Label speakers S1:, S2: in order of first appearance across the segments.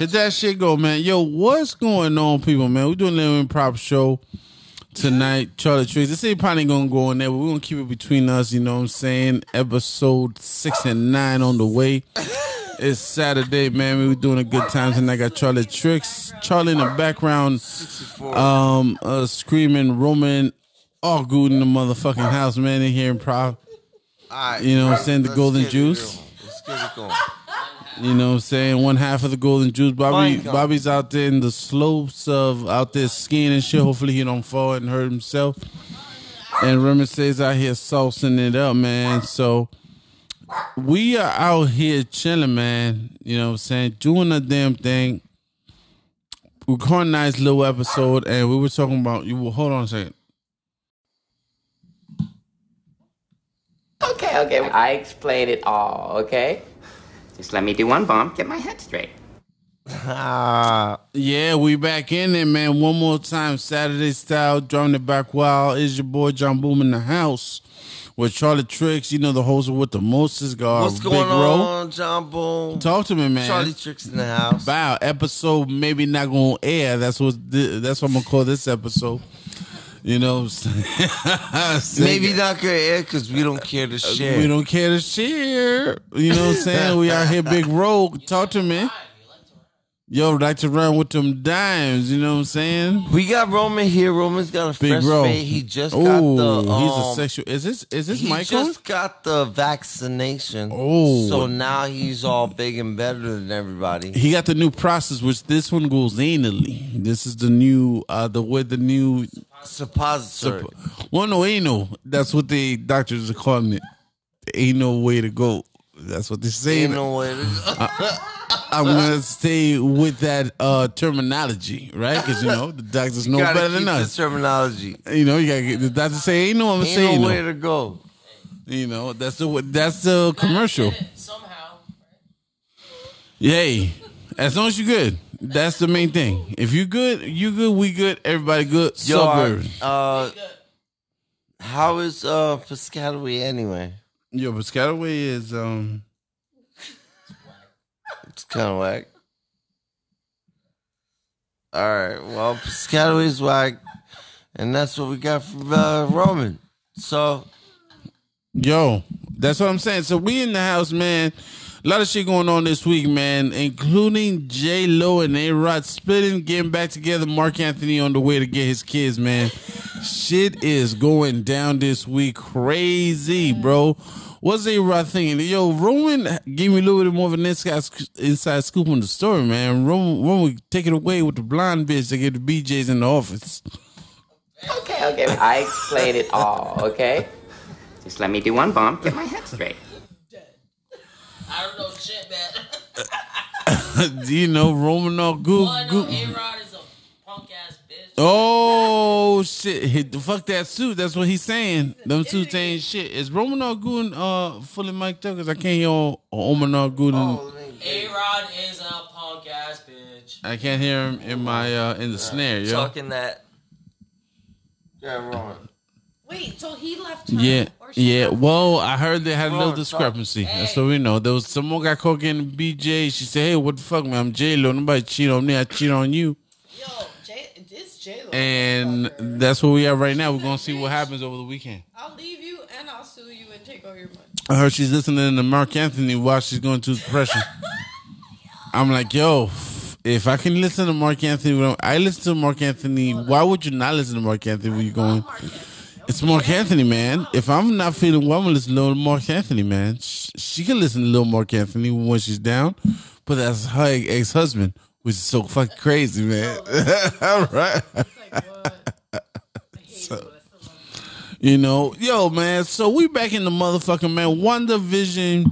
S1: Let that shit go, man. Yo, what's going on, people, man? We're doing a little improv show tonight. Charlie Tricks. This ain't probably gonna go in there, but we're gonna keep it between us, you know what I'm saying? Episode six and nine on the way. It's Saturday, man. We were doing a good time tonight. I got Charlie Tricks. Charlie in the background, um, uh, screaming Roman all good in the motherfucking house, man. In here improv.
S2: Alright,
S1: You know what I'm saying? The golden juice.
S2: Let's get it going.
S1: You know what I'm saying? One half of the golden juice. Bobby
S2: Mine.
S1: Bobby's out there in the slopes of out there skiing and shit. Hopefully he don't fall and hurt himself. And Remy says out here saucing it up, man. So we are out here chilling, man. You know what I'm saying? Doing a damn thing. Recording a nice little episode and we were talking about you hold on a second.
S3: Okay, okay. I explain it all, okay? Just let me do one bomb, get my head straight.
S2: Ah,
S1: Yeah, we back in it, man. One more time, Saturday style, drawing it back wild. Is your boy Jhan Boom in the house with Charlie Tricks? You know the host of with the most cigar.
S2: what's
S1: Big
S2: going
S1: Ro.
S2: on, Jhan Boom?
S1: Talk to me, man.
S2: Charlie Tricks in the house.
S1: Bow episode maybe not gonna air. That's what thi- that's what I'm gonna call this episode. You know, what I'm saying?
S2: Maybe not gonna air because we don't care to uh, share.
S1: we don't care to share. You know what I'm saying? we out here, big rogue. Talk to me. Yo, like to run with them dimes. You know what I'm saying?
S2: We got Roman here. Roman's got a
S1: Big
S2: fresh fade. He just got
S1: Oh,
S2: the. Um,
S1: he's a sexual. Is this is this
S2: He
S1: Michael?
S2: just got the vaccination.
S1: Oh.
S2: so now he's all big and better than everybody.
S1: He got the new process, which this one goes anally. This is the new, uh, the way the new.
S2: Suppository.
S1: Well, no anal. That's what the doctors are calling it. Ain't no way to go. That's what they're saying.
S2: Ain't no way to go.
S1: I'm gonna stay with that uh, terminology, right? Because you know the doctors know better
S2: keep
S1: than
S2: the
S1: us.
S2: terminology.
S1: You know, you gotta get the doctor say anal. I'm gonna say
S2: Ain't no way
S1: anal.
S2: to go.
S1: You know, that's the that's the commercial.
S4: Somehow.
S1: Yay. As long as you're good. That's the main thing. If you good, you good, we good, everybody good.
S2: Yo,
S1: Suburban.
S2: uh, how is uh Piscataway anyway?
S1: Yo, but Piscataway is um
S2: It's kind of whack. All right, well, Piscataway's whack, and that's what we got from uh, Roman. So
S1: yo, that's what I'm saying. So we in the house, man. A lot of shit going on this week, man, including J Lo and A Rod splitting, getting back together. Marc Anthony on the way to get his kids, man. shit is going down this week, crazy, bro. What's A Rod thinking? Yo, Roman gave me a little bit more of an inside, inside scoop on the story, man. Roman, Roman take it away with the blonde bitch that get the BJ's in the office.
S3: Okay, okay. I explained it all, okay? Just let me do one bump, get my head straight.
S4: I don't know shit, man.
S1: Do you know Roman all good?
S4: All I know,
S1: good.
S4: A-Rod is a punk ass bitch.
S1: Oh shit! He, fuck that suit. That's what he's saying. Them suits ain't shit. Is Roman all good uh fully mic'd up? Cause I can't hear Roman all good.
S2: Oh,
S4: A-Rod is a punk ass bitch.
S1: I can't hear him in my uh in the snare, yo.
S2: talking that. Yeah, Roman.
S5: Wait, so he left her?
S1: Yeah,
S5: or she
S1: yeah.
S5: left
S1: Well, I heard they had a little
S2: Wrong,
S1: discrepancy. That's what we know. There was someone got caught getting BJ. She said, "Hey, what the fuck, man? I'm J Lo. Nobody cheat on me. I cheat on you."
S5: Yo, J, it's J Lo.
S1: And that's where we are right now. We're gonna see what happens over the weekend.
S5: I'll leave you and I'll sue you and take all your money.
S1: I heard she's listening to Marc Anthony while she's going through depression. I'm like, yo, if I can listen to Marc Anthony, I listen to Marc Anthony. Why would you not listen to Marc Anthony when you're going? It's Marc Anthony, man. If I'm not feeling well, I'm gonna listen to little Marc Anthony, man. Sh- She can listen to little Marc Anthony when she's down, but that's her ex husband, which is so fucking crazy, man. All right.
S5: It's like, what? I hate you, but I still love
S1: You know, yo, man. So we back in the motherfucking man. WandaVision,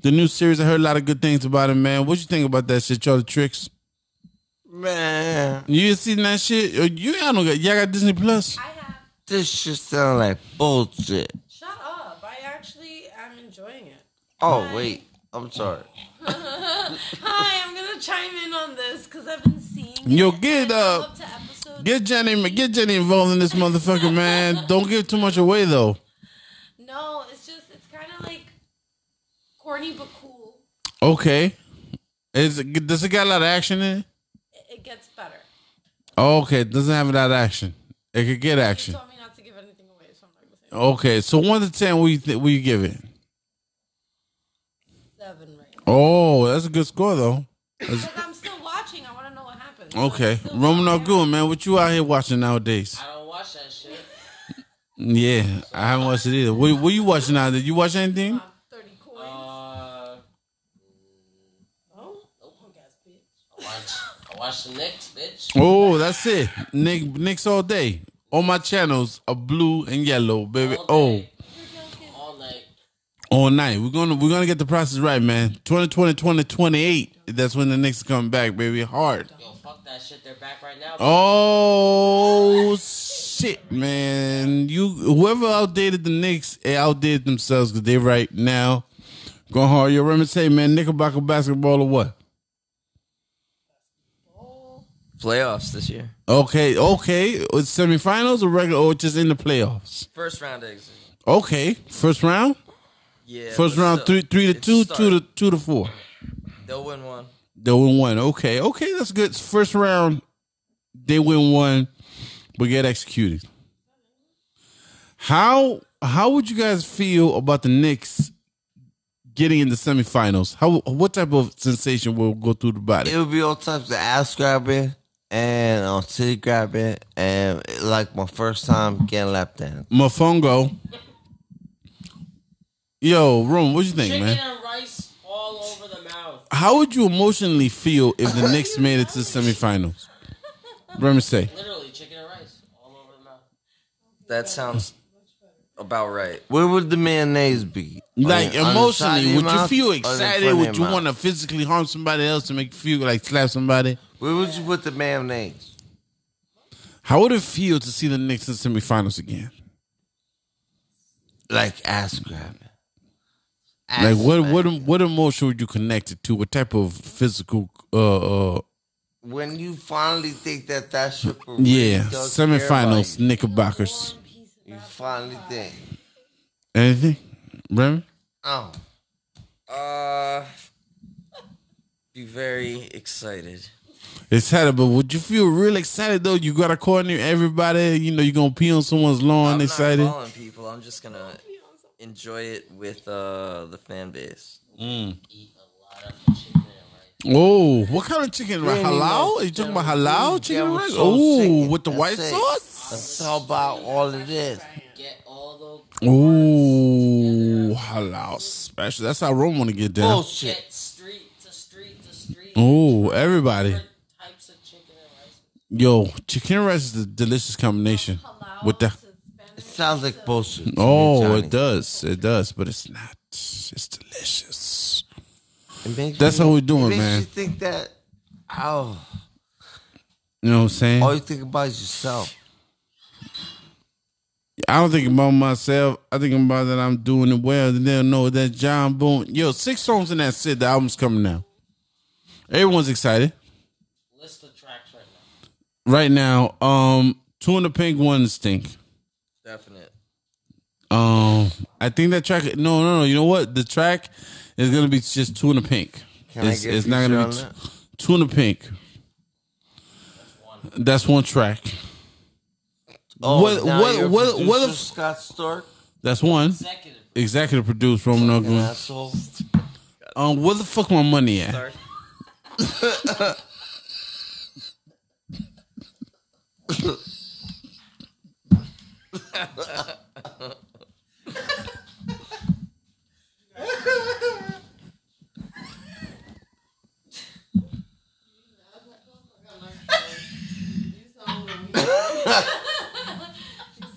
S1: the new series. I heard a lot of good things about it, man. What you think about that shit, Charlie Tricks?
S2: Man,
S1: You seen that shit? Uh, You y'all don't got y'all got Disney Plus.
S5: I have.
S2: this shit sound like bullshit.
S5: Shut up. I actually am enjoying it.
S2: Oh wait, I'm sorry.
S1: Yo, get up. Get Jenny, get Jenny involved in this motherfucker, man. Don't give too much away though.
S5: No, it's just it's kind of like corny but cool.
S1: Okay. Is it, does it got a lot of action in it?
S5: It, it gets better.
S1: Oh, okay, it doesn't have a lot of action. It could get
S5: You
S1: action.
S5: told me not to give anything away, so I'm not
S1: Okay, so one to ten, what you th- what you give it?
S5: seven right now.
S1: Oh, that's a good score though. Okay,
S5: it's still
S1: Roman
S5: not
S1: Arguin, man, what you out here watching nowadays?
S4: I don't watch that shit.
S1: Yeah, I haven't watched it either. What, what you watching now? Did you watch anything?
S5: 30 coins.
S4: Uh,
S5: oh, punk ass bitch.
S4: I watch, I watch the Knicks, bitch.
S1: Oh, that's it. Nick, Nick's all day. All my channels are blue and yellow, baby.
S4: All
S1: Oh,
S4: day, all night.
S1: all night. We're gonna we're gonna get the process right, man. 2020, 2028. That's when the Knicks come back, baby. Hard.
S4: Yo, fuck that shit. They're back right now.
S1: Oh shit, man! You whoever outdated the Knicks, they outdated themselves because they right now going hard. Your remember say, man, Knickerbocker basketball or what?
S6: Playoffs this year.
S1: Okay, okay. It's semifinals or regular or just in the playoffs?
S6: First round exit.
S1: Okay, first round.
S6: Yeah.
S1: First round
S6: still,
S1: three three to two,
S6: start.
S1: two to two to four.
S6: They'll win one.
S1: They win one. Okay, okay, that's good. First round, they win one, but get executed. How how would you guys feel about the Knicks getting in the semifinals? How what type of sensation will go through the body?
S2: It would be all types of ass grabbing and uh, titty grabbing and like my first time getting lap dance.
S1: Mofongo. Yo, Room, what you think,
S4: Chicken
S1: man?
S4: and rice all over the mouth.
S1: How would you emotionally feel if the Knicks made it to the semifinals? Let me say.
S4: Literally, chicken and rice all over the mouth.
S6: That sounds about right.
S2: Where would the mayonnaise be?
S1: Like
S2: On the- on the side
S1: emotionally,
S2: your
S1: would you
S2: mouth
S1: feel
S2: the front
S1: excited?
S2: of
S1: Would
S2: your
S1: you
S2: mouth?
S1: want to physically harm somebody else to make you feel like slap somebody?
S2: Where would you put the mayonnaise?
S1: How would it feel to see the Knicks in semifinals again?
S2: Like ass grabbing.
S1: Like what what what emotion would you connect it to? What type of physical uh uh
S2: When you finally think that that stripper really
S1: yeah
S2: does care about
S1: semifinals
S2: you,
S1: Knickerbockers
S2: you finally think,
S1: anything, Remy?
S2: oh,
S6: Uh, be very excited.
S1: Excited, but would you feel real excited though? You gotta coordinate everybody. You know, you're gonna pee on someone's lawn.
S6: I'm
S1: excited.
S6: people. I'm just gonna enjoy it with uh the fan base.
S4: Eat a lot of chicken and rice.
S1: Oh, what kind of chicken?
S2: We ain't
S1: halal? Are you talking about halal chicken
S2: Devil
S1: rice? Oh, with the
S2: That's
S1: white
S2: it.
S1: sauce.
S2: That's all about all of this.
S1: Oh, halal special. That's how Rome want to get down.
S4: the
S2: Bullshit.
S4: get street to street to street.
S1: Oh, everybody.
S4: Types of chicken and rice.
S1: Yo, chicken and rice is a delicious combination.
S5: Halal
S1: With the
S2: It sounds like bullshit. to me,
S1: oh, it does, it does, but it's not. It's delicious.
S2: It
S1: That's
S2: you-
S1: how we're doing,
S2: it makes
S1: man.
S2: You think that? Oh,
S1: You know what I'm saying?
S2: all you think about is yourself.
S1: I don't think about myself. I think about that I'm doing it well. And they'll know that Jhan Boom. Yo, six songs in that set. The album's coming now. Everyone's excited
S4: List the tracks right now.
S1: right now. Um, two in the pink, one in stink.
S6: Definite.
S1: Um, I think that track. No, no, no. You know what? The track is gonna be just two in the pink.
S2: Can I
S1: it's
S2: get
S1: it's not gonna be t- two in the pink. That's one track.
S2: Oh,
S1: What-
S2: now
S1: what-
S2: you're a
S1: what- what
S2: producer,
S1: if-
S2: Scott Stork?
S1: That's one.
S4: Executive.
S1: Executive produced Roman
S2: An
S1: Ugly.
S2: asshole.
S1: Um, where the fuck my money at?
S6: Sorry.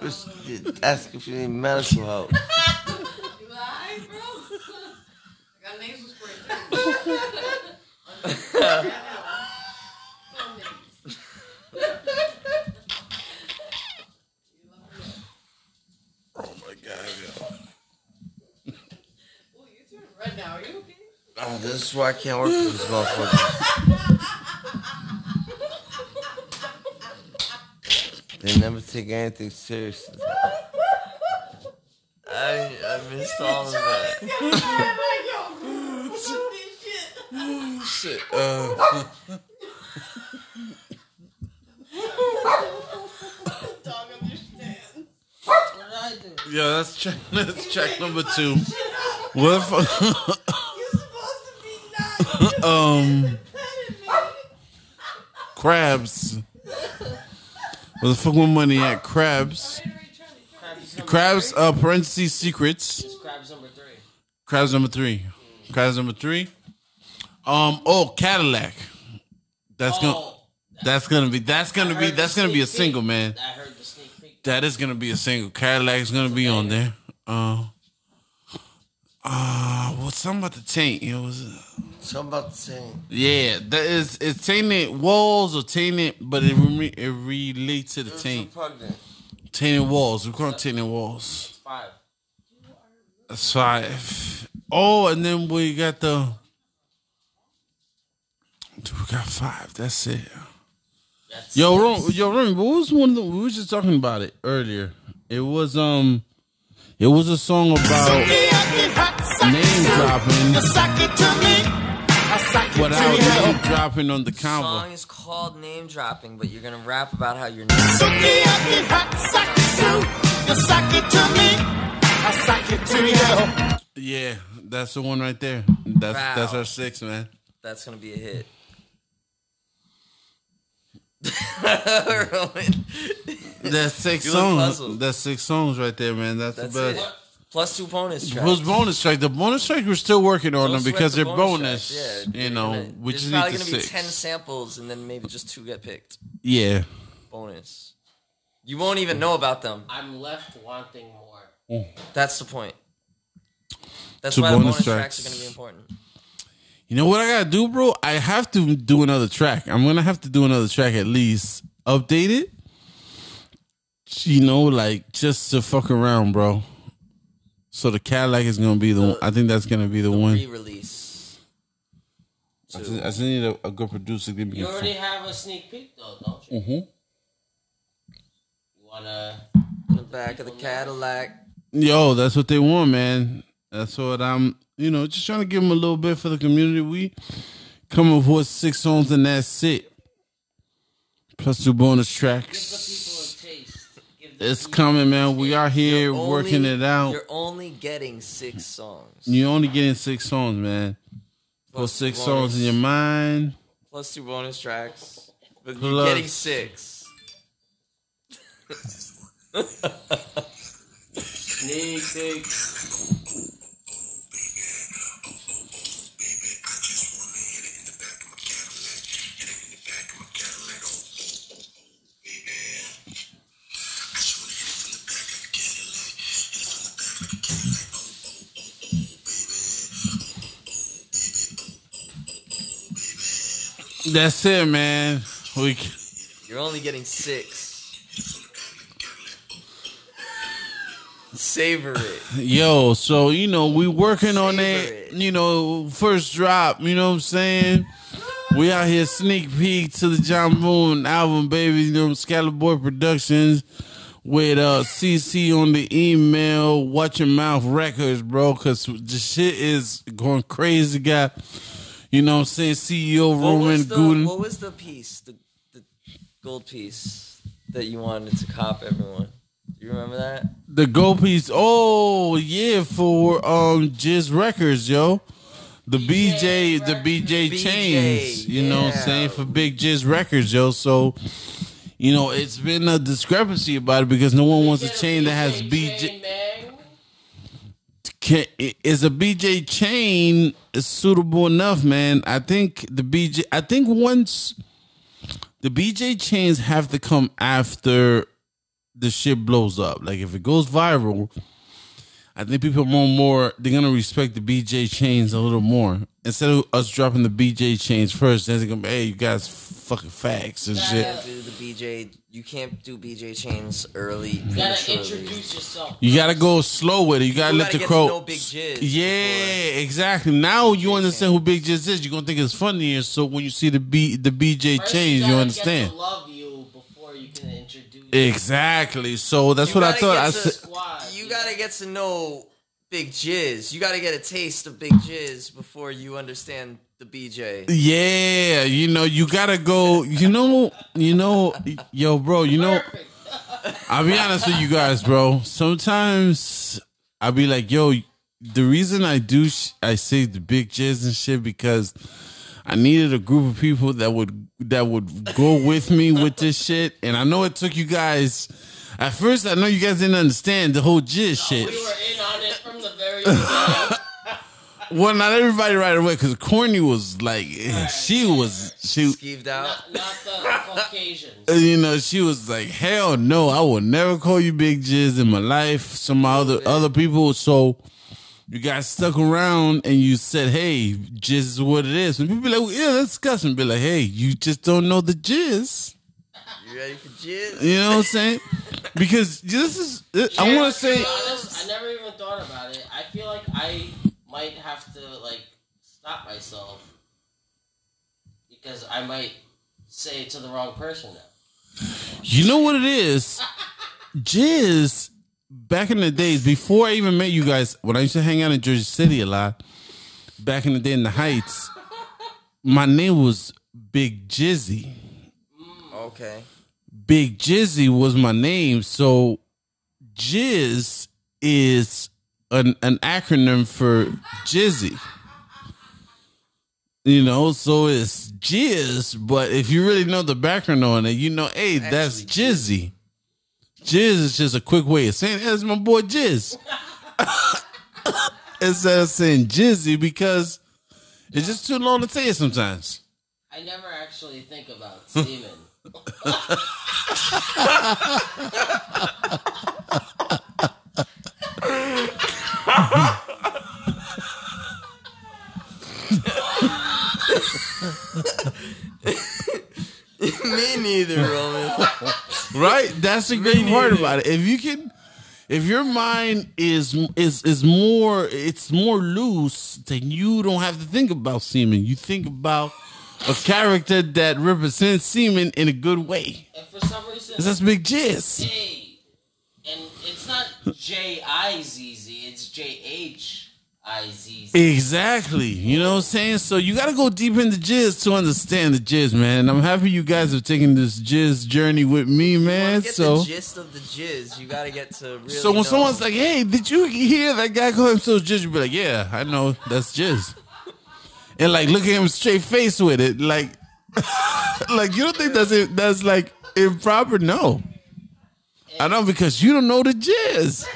S2: Just Ask if you need medical help.
S5: Alright, bro. I got nasal spray. Oh, you turn red now. Are you okay?
S2: Oh, why I can't work with these motherfuckers. They never take anything seriously.
S6: I I missed all of that.
S5: Shit.
S1: Uh, yeah, that's track. That's track number two. What? If, um, crabs. Where the fuck my money at? Crabs.
S4: Crabs number
S1: Crabs.
S4: three?
S1: Uh, parentheses secrets.
S4: Crabs number three.
S1: Crabs number three. Crabs number three. Um. Oh, Cadillac. That's gonna.
S4: Oh,
S1: That's gonna be. That's gonna be. That's gonna be a single, man.
S4: I heard the sneak peek.
S1: That is gonna be a single. Cadillac's gonna be on there. Uh. Uh, what's something about the taint? It was.
S2: Something about the same.
S1: Yeah, that is. It's tainted walls or tainted, but it re- it relates to the taint.
S2: Repugnant.
S1: Tainted walls. We call it tainted walls.
S4: Five.
S1: That's five. Oh, and then we got the. We got five. That's it.
S4: That's
S1: Yo, Ro- yo, remember what was one of the? We were just talking about it earlier. It was um, it was a song about name dropping without name dropping on the
S6: The
S1: convo.
S6: song is called Name Dropping, but you're gonna rap about how you're
S1: Yeah, that's the one right there. That's
S6: Wow.
S1: that's our six, man.
S6: That's gonna be a hit. Roman.
S1: That's six songs.
S6: puzzled.
S1: That's six songs right there, man. That's,
S6: That's
S1: the
S6: it.
S1: Best.
S6: Plus two bonus tracks.
S1: Those bonus track. The bonus track we're still working on
S6: Don't
S1: them because
S6: the
S1: they're
S6: bonus
S1: bonus.
S6: Yeah,
S1: you know,
S6: gonna-
S1: we just
S6: probably
S1: need the
S6: gonna be ten samples, and then maybe just two get picked.
S1: Yeah,
S6: Bonus. You won't even know about them.
S4: I'm left wanting more. Mm.
S6: That's the point. That's
S1: Two
S6: why the
S1: bonus
S6: bonus
S1: tracks.
S6: tracks are gonna be important.
S1: you know what I gotta do, bro? I have to do another track. I'm gonna have to do another track at least. Update it. You know, like just to fuck around, bro. So the Cadillac is gonna be the. one. I think that's gonna be the one.
S6: Re-release.
S1: I just, I just need a, a good producer. to Give me
S4: You
S1: a
S4: already have a sneak peek though, don't you?
S1: Mm-hmm.
S4: You wanna?
S6: In the back of the Cadillac.
S1: Yo, that's what they want, man. That's what I'm, you know, just trying to give them a little bit for the community. We come up with six songs and that's it. Plus two bonus
S4: Give the
S1: tracks.
S4: people a taste. Give the
S1: It's coming, man. We are here
S6: You're
S1: working it out.
S6: You're only getting six songs.
S1: You're only getting six songs, man. Put
S6: Plus
S1: six
S6: two
S1: songs in your mind.
S6: Plus two bonus tracks. But
S1: Plus-
S6: you're getting six.
S4: sneak peek.
S1: That's it, man. We
S6: You're only getting six. Savor it.
S1: Yo, so you know, we working on
S6: Savor
S1: it. You know, first drop. You know what I'm saying? We out here sneak peek to the Jhan Boom album, baby. You know, Scalaboy Productions with uh CC on the email. Watch your mouth records, bro, because the shit is going crazy. Got you know what I'm saying? CEO Roman Guden.
S6: what was the piece, the, the gold piece that you wanted to cop everyone? Do you remember that?
S1: The gold piece. Oh yeah, for um Jizz Records, yo. The BJ, the BJ,
S6: BJ,
S1: chains. You know what I'm saying? For Big Jizz Records, yo. So, you know, it's been a discrepancy about it because no one wants a chain that has
S4: BJ
S1: BJ.
S4: chain, man.
S1: Can, is a BJ chain suitable enough, man? I think the BJ. I think once the BJ chains have to come after the shit blows up. Like if it goes viral, I think people more more they're gonna respect the BJ chains a little more instead of us dropping the BJ chains first. Then they're gonna be, hey, you guys fucking facts and
S6: You
S1: shit.
S6: can't do the BJ. You can't do BJ chains early.
S4: You gotta introduce yourself.
S1: You gotta go slow with it. You gotta
S6: You
S1: let
S6: gotta
S1: the
S6: get
S1: crow.
S6: to know Big Jizz
S1: yeah, exactly. Now you understand who Big Jizz is. You're gonna think it's funnier. So when you see the B the BJ
S4: First,
S1: change,
S4: gotta
S1: you understand.
S4: love you before you can introduce.
S1: Exactly. So that's
S6: You
S1: what I thought. I
S6: to-
S1: said.
S4: Squad.
S6: You gotta get to know Big Jizz. You gotta get a taste of Big Jizz before you understand the BJ.
S1: Yeah, you know, you gotta go. You know, you know, yo, bro. You know, I'll be honest with you guys, bro. Sometimes I'll be like, yo, the reason I do, sh- I say the big jizz and shit because I needed a group of people that would that would go with me with this shit, and I know it took you guys. At first, I know you guys didn't understand the whole jizz shit.
S4: We were in on it from the very beginning.
S1: Well, not everybody right away because Courtney was like, she was she.
S6: Skeeved out.
S4: not, not the Caucasians.
S1: Uh, you know, she was like, "Hell no, I will never call you Big Jizz in my life." Some other other people, so you got stuck around and you said, "Hey, Jizz is what it is." And people be like, well, "Yeah, that's disgusting." Be like, "Hey, you just don't know the Jizz."
S6: You ready for jizz?
S1: You know what I'm saying? Because this is, uh, I want to
S4: To
S1: say.
S4: Honest, I never even thought about it. I feel like I might have to like stop myself because I might say it to the wrong person now.
S1: you know what it is. Jizz, back in the days before I even met you guys, when I used to hang out in Jersey City a lot, back in the day in the Heights, my name was Big Jizzy.
S6: Okay.
S1: Big Jizzy was my name. So Jizz is an, an acronym for Jizzy. You know, so it's Jizz, but if you really know the background on it, you know, hey, that's Jizzy. Jizz is just a quick way of saying, that's my boy Jizz. Instead of saying Jizzy because it's just too long to say it sometimes.
S4: I never actually think about semen.
S6: Me neither, Roman.
S1: Right? That's the great part about it. If you can if your mind is is is more it's more loose, then you don't have to think about semen. You think about a character that represents semen in a good way.
S4: and for some reason,
S1: 'Cause That's big jizz.
S4: J, and it's not J I Z Z, it's J H I Z Z.
S1: Exactly. You know what I'm saying? So you got to go deep into jizz to understand the jizz, man. And I'm happy you guys have taken this jizz journey with me,
S6: To
S1: man.
S6: get
S1: So
S6: the gist of the jizz, you gotta get to really.
S1: So when
S6: know.
S1: someone's like, "Hey, did you hear that guy call himself Jizz?" You be like, "Yeah, I know that's Jizz," and like look at him straight face with it, like, like you don't think that's it? That's like improper? No, I know because you don't know the Jizz.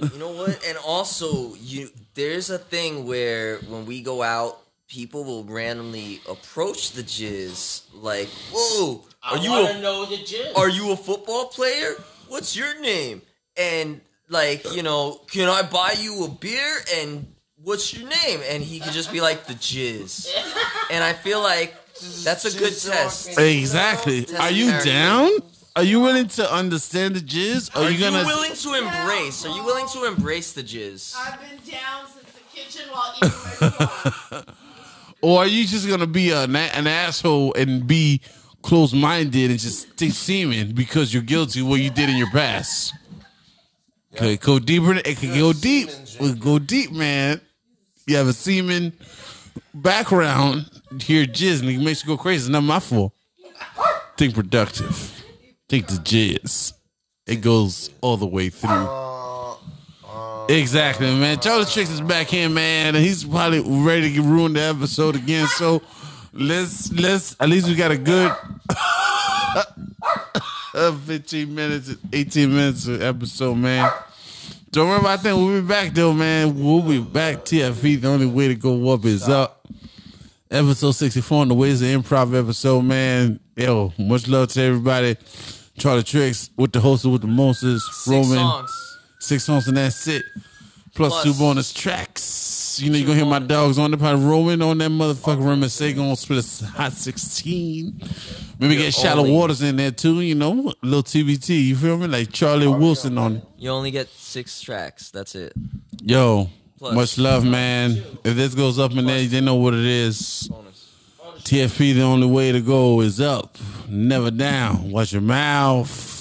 S6: You know what? And also, you there's a thing where when we go out, people will randomly approach the jizz like, "Whoa, are
S4: I
S6: you a
S4: know the jizz.
S6: are you a football player? What's your name?" And like, you know, can I buy you a beer? And what's your name? And he could just be like the jizz. And I feel like that's a good test.
S1: Exactly.
S6: Test
S1: Are you
S6: character.
S1: down? Are you willing to understand the Jizz? Are,
S6: Are
S1: you
S6: you
S1: gonna?
S6: willing to embrace? Are you willing to embrace the jizz?
S5: I've been down since the kitchen while eating my.
S1: Or are you just gonna be an, an asshole and be close minded and just think semen because you're guilty of what you did in your past? Okay, go deeper. It can go deep.
S2: semen,
S1: Go deep, man. You have a semen background. Hear jizz and it makes you go crazy. It's not my fault. Think productive. Think the jizz. It goes all the way through. Exactly, man. Charlie Tricks is back here, man, and he's probably ready to ruin the episode again. So let's let's at least we got a good fifteen minutes, eighteen minutes of episode, man. Don't worry about that. We'll be back though, man. We'll be back. TFP. The only way to go up is up. Episode sixty four on the way is an improv episode, man. Yo, much love to everybody. Charlie Tricks with the host with the Moses,
S6: Six
S1: Roman
S6: songs.
S1: six songs and that's it. Plus,
S6: Plus-
S1: two bonus tracks. You know, you're gonna hear my dogs on the probably rolling on that motherfucker. Say gonna spit a hot 16. Maybe get shallow
S6: only-
S1: waters in there too, you know, a little TBT. You feel me? Like Charlie oh, Wilson on it.
S6: You only get six tracks. That's it.
S1: Yo,
S6: Plus-
S1: much love, man. If this goes up in there, they know what it is. TFP, the only way to go is up, never down. Watch your mouth.